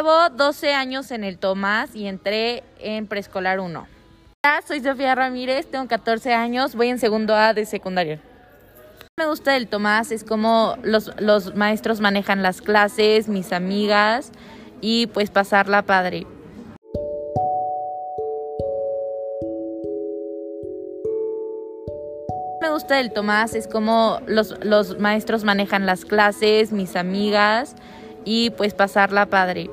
Llevo 12 años en el Tomás y entré en preescolar 1. Hola, soy Sofía Ramírez, tengo 14 años, voy en segundo A de secundaria. Me gusta del Tomás es como los, los maestros manejan las clases, mis amigas y pues pasarla padre. Me gusta del Tomás es como los, los maestros manejan las clases, mis amigas y pues pasarla padre.